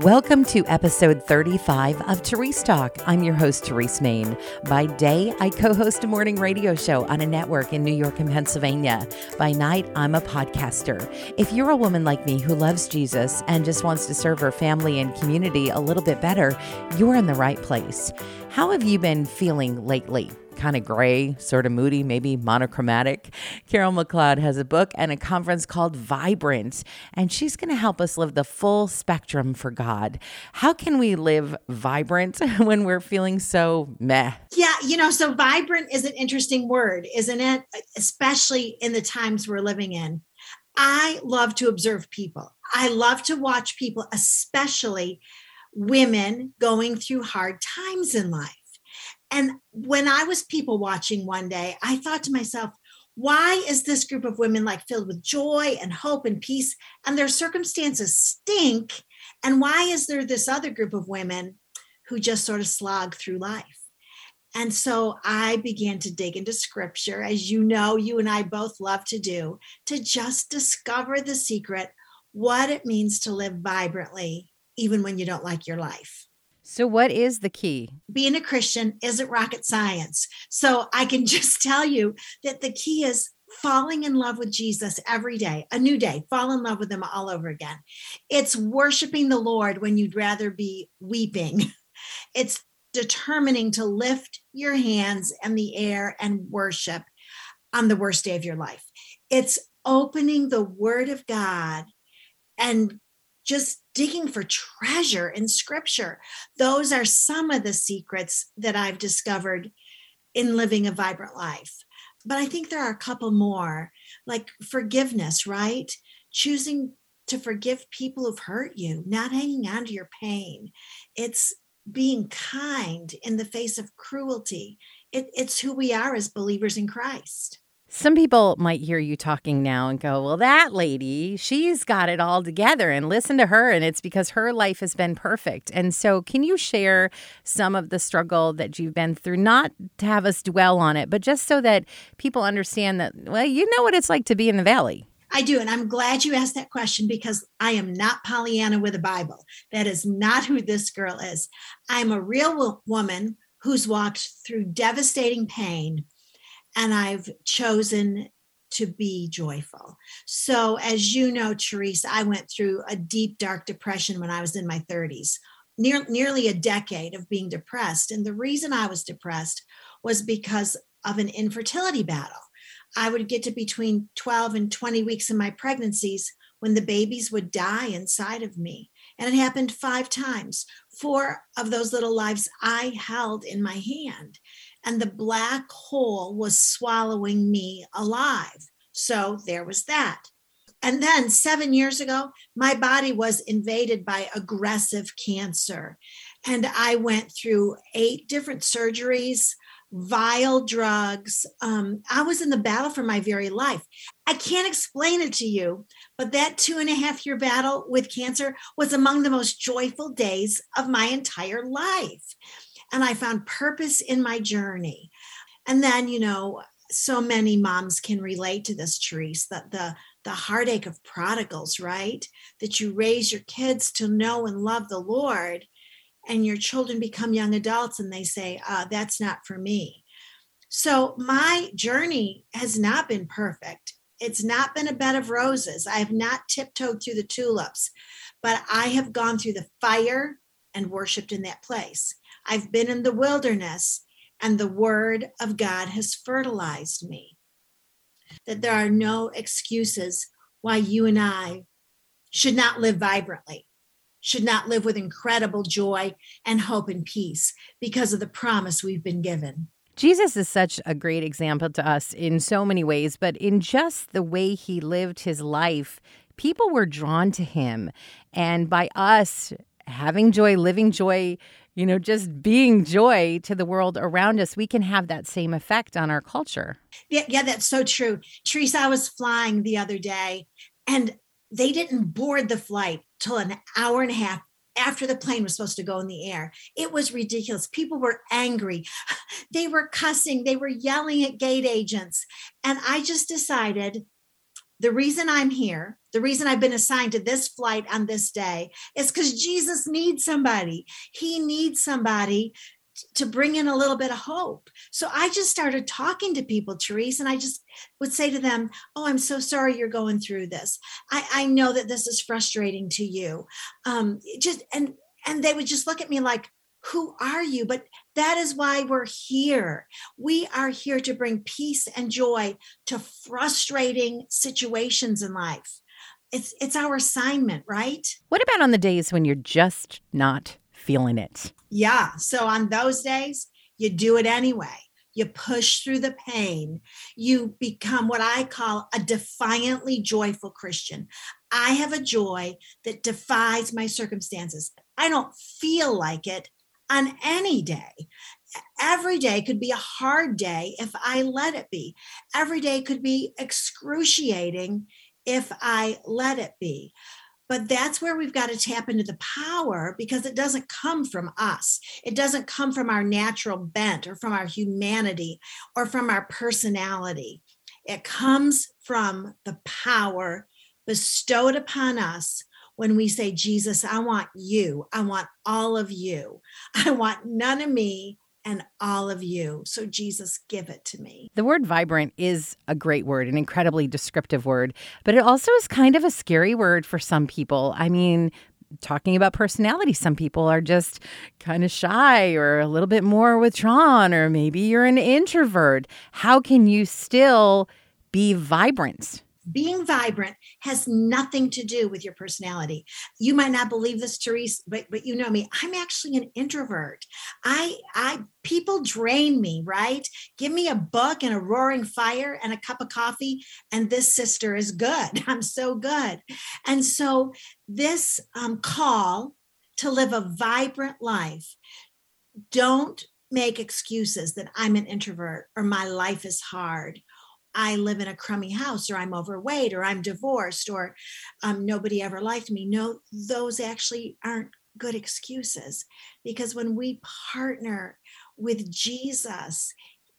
Welcome to episode 35 of Therese Talk. I'm your host, Therese Main. By day, I co host a morning radio show on a network in New York and Pennsylvania. By night, I'm a podcaster. If you're a woman like me who loves Jesus and just wants to serve her family and community a little bit better, you're in the right place. How have you been feeling lately? Kind of gray, sort of moody, maybe monochromatic. Carol McLeod has a book and a conference called Vibrant, and she's going to help us live the full spectrum for God. How can we live vibrant when we're feeling so meh? Yeah, you know, so vibrant is an interesting word, isn't it? Especially in the times we're living in. I love to observe people. I love to watch people, especially women going through hard times in life. And when I was people watching one day, I thought to myself, why is this group of women like filled with joy and hope and peace and their circumstances stink? And why is there this other group of women who just sort of slog through life? And so I began to dig into scripture, as you know, you and I both love to do, to just discover the secret, what it means to live vibrantly, even when you don't like your life. So, what is the key? Being a Christian isn't rocket science. So, I can just tell you that the key is falling in love with Jesus every day, a new day, fall in love with him all over again. It's worshiping the Lord when you'd rather be weeping. It's determining to lift your hands in the air and worship on the worst day of your life. It's opening the word of God and just digging for treasure in scripture. Those are some of the secrets that I've discovered in living a vibrant life. But I think there are a couple more, like forgiveness, right? Choosing to forgive people who've hurt you, not hanging on to your pain. It's being kind in the face of cruelty. It, it's who we are as believers in Christ. Some people might hear you talking now and go, Well, that lady, she's got it all together, and listen to her. And it's because her life has been perfect. And so, can you share some of the struggle that you've been through? Not to have us dwell on it, but just so that people understand that, well, you know what it's like to be in the valley. I do. And I'm glad you asked that question because I am not Pollyanna with a Bible. That is not who this girl is. I'm a real woman who's walked through devastating pain and I've chosen to be joyful. So, as you know, Therese, I went through a deep, dark depression when I was in my 30s, near, nearly a decade of being depressed. And the reason I was depressed was because of an infertility battle. I would get to between 12 and 20 weeks in my pregnancies when the babies would die inside of me. And it happened five times. Four of those little lives I held in my hand and the black hole was swallowing me alive. So there was that. And then seven years ago, my body was invaded by aggressive cancer. And I went through eight different surgeries, vile drugs. Um, I was in the battle for my very life. I can't explain it to you, but that two and a half year battle with cancer was among the most joyful days of my entire life and I found purpose in my journey. And then, you know, so many moms can relate to this, Therese, that the the heartache of prodigals, right? That you raise your kids to know and love the Lord, and your children become young adults and they say, uh, that's not for me. So my journey has not been perfect. It's not been a bed of roses. I have not tiptoed through the tulips, but I have gone through the fire and worshiped in that place. I've been in the wilderness, and the word of God has fertilized me. That there are no excuses why you and I should not live vibrantly, should not live with incredible joy and hope and peace because of the promise we've been given. Jesus is such a great example to us in so many ways, but in just the way he lived his life, people were drawn to him. And by us having joy, living joy, you know, just being joy to the world around us, we can have that same effect on our culture. Yeah, yeah, that's so true. Teresa, I was flying the other day and they didn't board the flight till an hour and a half after the plane was supposed to go in the air. It was ridiculous. People were angry. They were cussing. They were yelling at gate agents. And I just decided the reason I'm here, The reason I've been assigned to this flight on this day is because Jesus needs somebody. He needs somebody to bring in a little bit of hope. So I just started talking to people, Therese, and I just would say to them, Oh, I'm so sorry you're going through this. I, I know that this is frustrating to you. Um, just and and they would just look at me like, who are you? But that is why we're here. We are here to bring peace and joy to frustrating situations in life. It's it's our assignment, right? What about on the days when you're just not feeling it? Yeah. So on those days, you do it anyway. You push through the pain. You become what I call a defiantly joyful Christian. I have a joy that defies my circumstances. I don't feel like it, on any day. Every day could be a hard day if I let it be. Every day could be excruciating if I let it be. But that's where we've got to tap into the power because it doesn't come from us. It doesn't come from our natural bent or from our humanity or from our personality. It comes from the power bestowed upon us when we say, Jesus, I want you. I want all of you. I want none of me and all of you. So, Jesus, give it to me. The word vibrant is a great word, an incredibly descriptive word, but it also is kind of a scary word for some people. I mean, talking about personality, some people are just kind of shy or a little bit more withdrawn, or maybe you're an introvert. How can you still be vibrant? Being vibrant has nothing to do with your personality. You might not believe this, Therese, but but you know me. I'm actually an introvert. I I people drain me, right? Give me a book and a roaring fire and a cup of coffee, and this sister is good. I'm so good. And so this um, call to live a vibrant life, don't make excuses that I'm an introvert or my life is hard I live in a crummy house or I'm overweight or I'm divorced or um, nobody ever liked me. No, those actually aren't good excuses because when we partner with Jesus,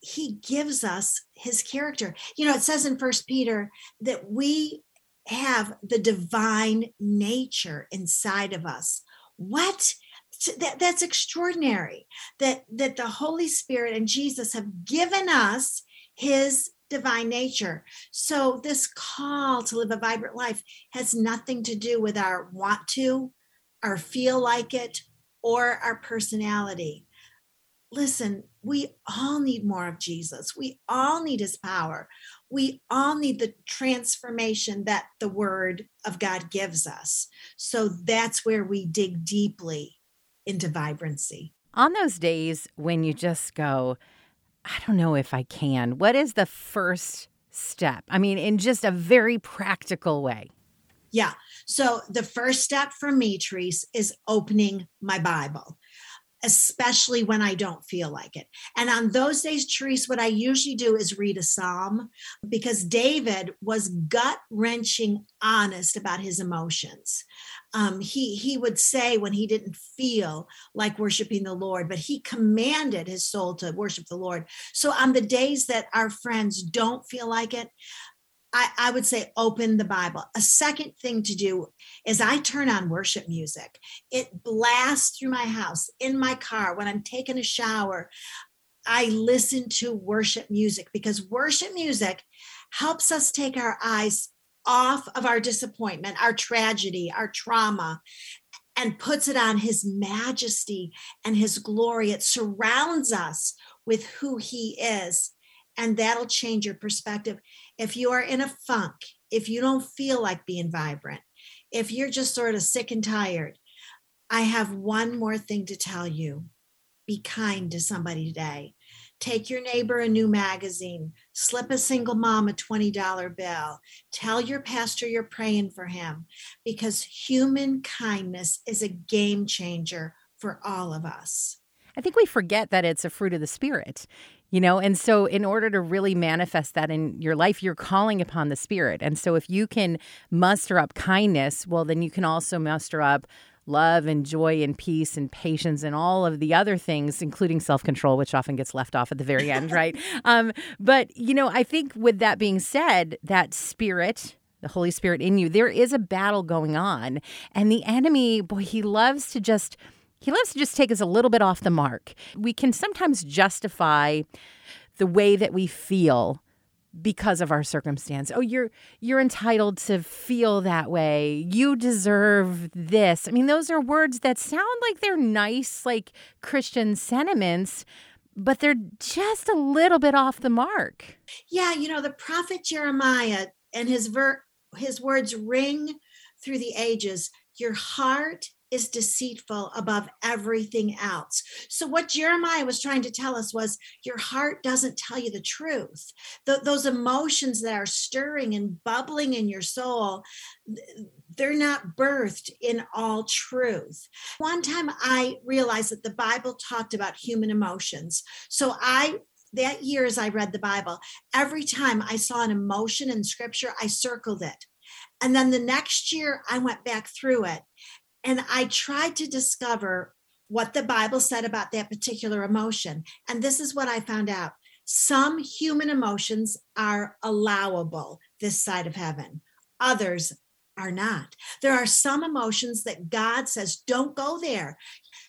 he gives us his character. You know, it says in First Peter that we have the divine nature inside of us. What? That, that's extraordinary that that the holy spirit and jesus have given us his divine nature. So, this call to live a vibrant life has nothing to do with our want to, our feel like it, or our personality. Listen, we all need more of Jesus. We all need his power. We all need the transformation that the word of God gives us. So that's where we dig deeply into vibrancy. On those days when you just go, I don't know if I can. What is the first step? I mean, in just a very practical way. Yeah. So the first step for me, Therese, is opening my Bible especially when I don't feel like it. And on those days, Therese, what I usually do is read a psalm because David was gut wrenching honest about his emotions. Um, he he would say when he didn't feel like worshiping the Lord, but he commanded his soul to worship the Lord. So on the days that our friends don't feel like it, I, I, would say open the Bible. A second thing to do is I turn on worship music. It blasts through my house, in my car, when I'm taking a shower. I listen to worship music because worship music helps us take our eyes off of our disappointment, our tragedy, our trauma, and puts it on his majesty and his glory. It surrounds us with who he is and that'll change your perspective. If you are in a funk, if you don't feel like being vibrant, if you're just sort of sick and tired, I have one more thing to tell you. Be kind to somebody today. Take your neighbor a new magazine, slip a single mom a $20 bill, tell your pastor you're praying for him because human kindness is a game changer for all of us. I think we forget that it's a fruit of the spirit you know and so in order to really manifest that in your life you're calling upon the spirit and so if you can muster up kindness well then you can also muster up love and joy and peace and patience and all of the other things, including self control, which often gets left off at the very end, right? Um, but, you know, I think with that being said, that spirit, the Holy Spirit in you, there is a battle going on. And the enemy, boy, he loves to just he loves to just take us a little bit off the mark. We can sometimes justify the way that we feel because of our circumstance. Oh, you're you're entitled to feel that way. You deserve this. I mean, those are words that sound like they're nice like Christian sentiments, but they're just a little bit off the mark. Yeah, you know, the prophet Jeremiah and his ver- his words ring through the ages. Your heart is deceitful above everything else. So, what Jeremiah was trying to tell us was your heart doesn't tell you the truth. Th- those emotions that are stirring and bubbling in your soul, they're not birthed in all truth. One time I realized that the Bible talked about human emotions. So, I that year as I read the Bible, every time I saw an emotion in scripture, I circled it. And then the next year, I went back through it and I tried to discover what the Bible said about that particular emotion. And this is what I found out some human emotions are allowable this side of heaven, others are not. There are some emotions that God says, don't go there.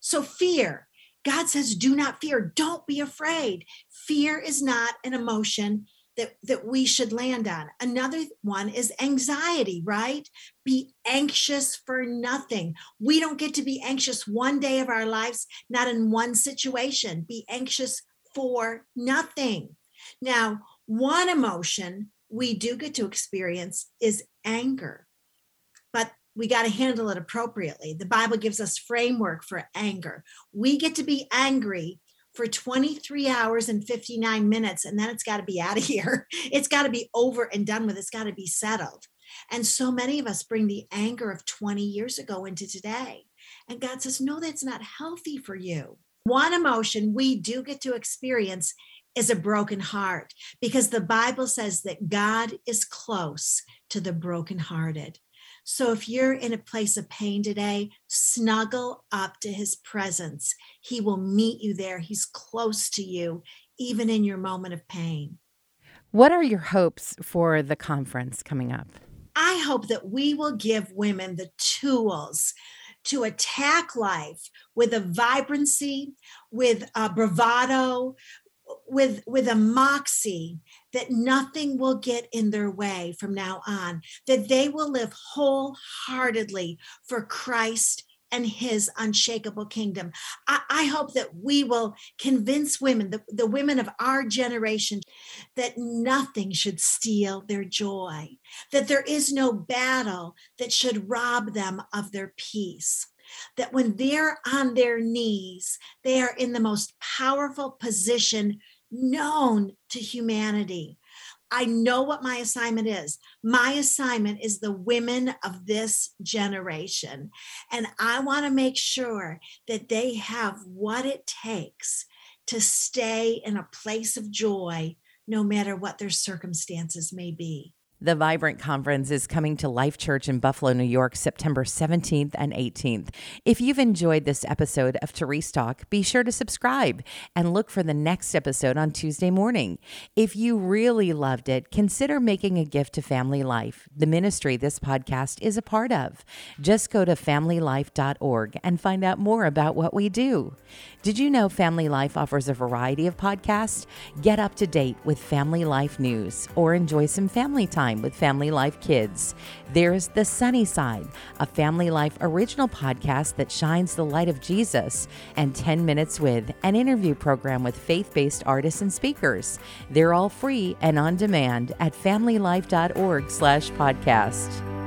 So, fear, God says, do not fear, don't be afraid. Fear is not an emotion that, that we should land on. Another one is anxiety, right? Be anxious for nothing. We don't get to be anxious one day of our lives, not in one situation. Be anxious for nothing. Now, one emotion we do get to experience is anger, but we got to handle it appropriately. The Bible gives us framework for anger. We get to be angry for 23 hours and 59 minutes and then it's got to be out of here. It's got to be over and done with. It's got to be settled. And so many of us bring the anger of 20 years ago into today. And god says no that's not healthy for you. One emotion we do get to experience is a broken heart because the bible says that god is close to the brokenhearted so if you're in a place of pain today, snuggle up to his presence. He will meet you there. He's close to you, even in your moment of pain. What are your hopes for the conference coming up? I hope that we will give women the tools to attack life with a vibrancy, with a bravado, with with a moxie that nothing will get in their way from now on that they will live wholeheartedly for christ and his unshakable kingdom. I, I, hope that we will convince women, the, the women of our generation, that nothing should steal their joy, that there is no battle that should rob them of their peace that when they're on their knees, they are in the most powerful position known to humanity. I know what my assignment is. My assignment is the women of this generation. And I want to make sure that they have what it takes to stay in a place of joy, no matter what their circumstances may be. The Vibrant Conference is coming to Life Church in Buffalo, New York, September 17th and 18th. If you've enjoyed this episode of Therese Talk, be sure to subscribe and look for the next episode on Tuesday morning. If you really loved it, consider making a gift to Family Life, the ministry this podcast is a part of. Just go to familylife.org and find out more about what we do. Did you know Family Life offers a variety of podcasts? Get up to date with Family Life news or enjoy some family time with Family Life Kids. There's The Sunny Side, a Family Life original podcast that shines the light of Jesus, and 10 Minutes with, an interview program with faith based artists and speakers. They're all free and on demand at familylife.org slash podcast.